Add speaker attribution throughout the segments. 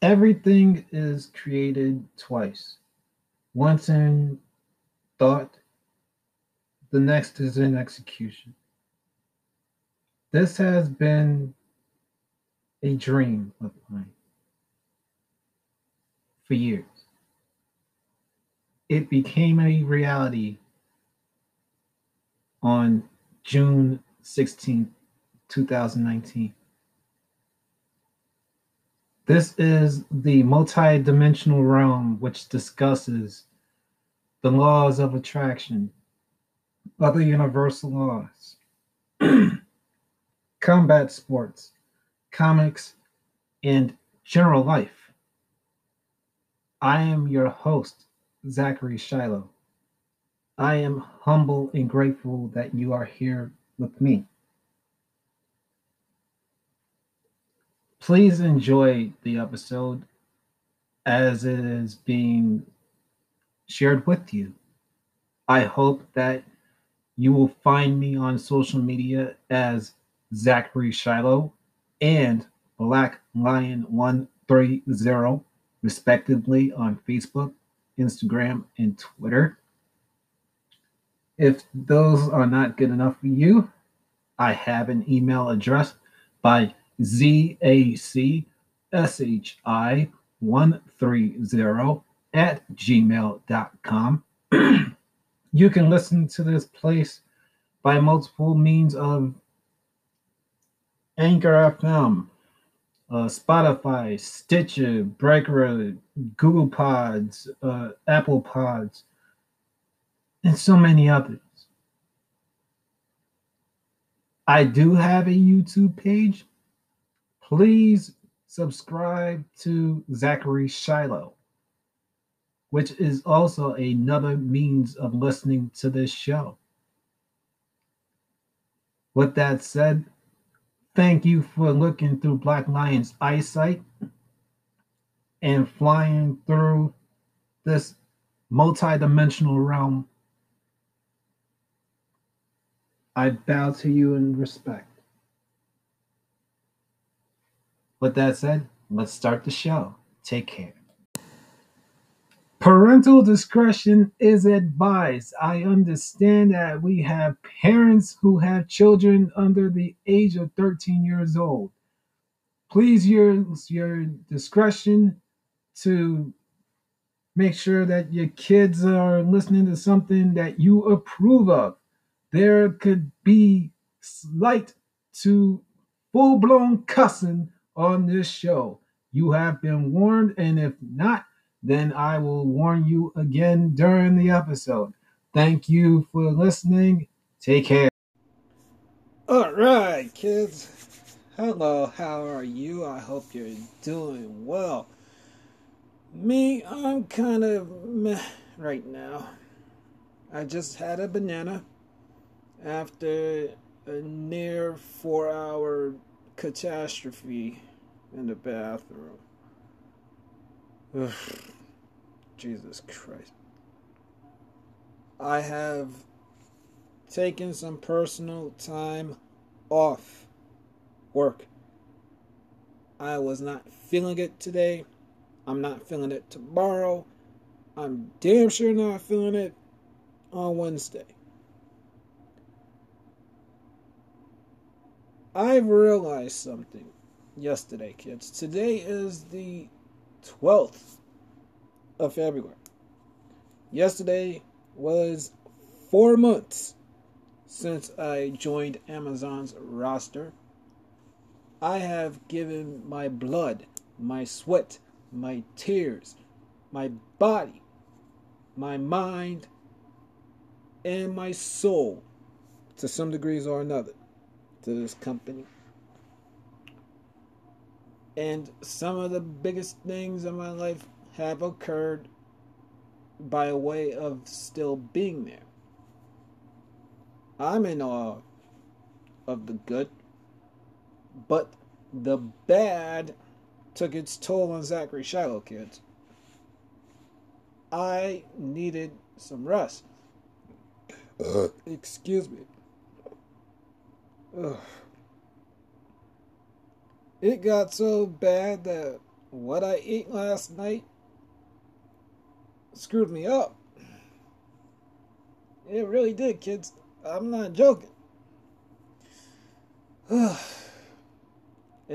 Speaker 1: Everything is created twice. Once in thought, the next is in execution. This has been a dream of mine for years. It became a reality on June 16, 2019. This is the multi-dimensional realm which discusses the laws of attraction, other universal laws, combat sports, comics, and general life. I am your host, Zachary Shiloh. I am humble and grateful that you are here with me. Please enjoy the episode as it is being shared with you. I hope that you will find me on social media as Zachary Shiloh and Black Lion 130, respectively, on Facebook, Instagram, and Twitter. If those are not good enough for you, I have an email address by ZACSHI130 at gmail.com. you can listen to this place by multiple means of Anchor FM, uh, Spotify, Stitcher, Breaker, Google Pods, uh, Apple Pods, and so many others. I do have a YouTube page. Please subscribe to Zachary Shiloh, which is also another means of listening to this show. With that said, thank you for looking through Black Lion's eyesight and flying through this multi-dimensional realm. I bow to you in respect. With that said, let's start the show. Take care. Parental discretion is advised. I understand that we have parents who have children under the age of 13 years old. Please use your discretion to make sure that your kids are listening to something that you approve of. There could be slight to full blown cussing on this show. You have been warned, and if not, then I will warn you again during the episode. Thank you for listening. Take care. All right, kids. Hello, how are you? I hope you're doing well. Me, I'm kind of meh right now. I just had a banana after a near four hour catastrophe in the bathroom. Ugh. Jesus Christ. I have taken some personal time off work. I was not feeling it today. I'm not feeling it tomorrow. I'm damn sure not feeling it on Wednesday. I've realized something yesterday, kids. Today is the 12th of February. Yesterday was four months since I joined Amazon's roster. I have given my blood, my sweat, my tears, my body, my mind, and my soul to some degrees or another to this company. And some of the biggest things in my life have occurred by way of still being there. I'm in awe of the good, but the bad took its toll on Zachary Shiloh kids. I needed some rest. Uh. Excuse me. Ugh. It got so bad that
Speaker 2: what I ate last night screwed me up. It really did, kids. I'm not joking. and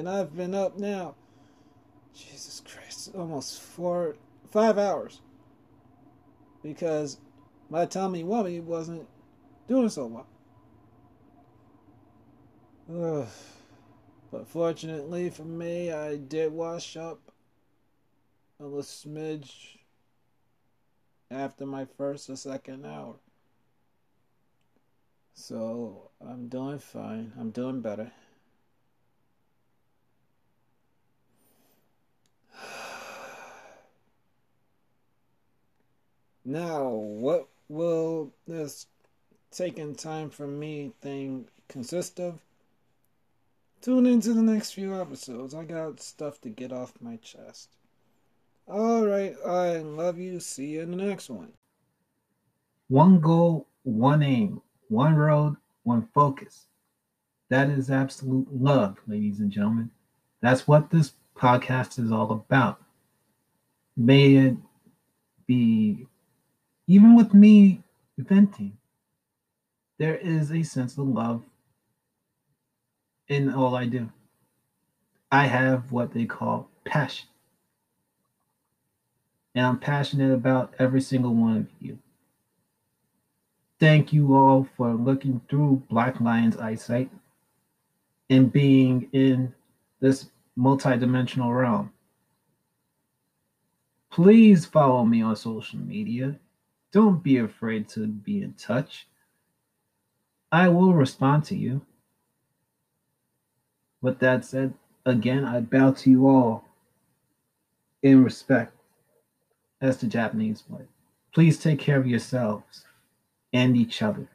Speaker 2: I've been up now, Jesus Christ, almost four, five hours. Because my tummy wummy wasn't doing so well. Ugh. But fortunately for me, I did wash up a little smidge after my first or second hour. So I'm doing fine. I'm doing better. Now, what will this taking time from me thing consist of? Tune into the next few episodes. I got stuff to get off my chest. Alright, I love you. See you in the next one.
Speaker 1: One goal, one aim, one road, one focus. That is absolute love, ladies and gentlemen. That's what this podcast is all about. May it be, even with me venting, there is a sense of love in all I do. I have what they call passion. And I'm passionate about every single one of you. Thank you all for looking through Black Lion's eyesight and being in this multidimensional realm. Please follow me on social media. Don't be afraid to be in touch. I will respond to you. With that said, again, I bow to you all in respect, as the Japanese would. Please take care of yourselves and each other.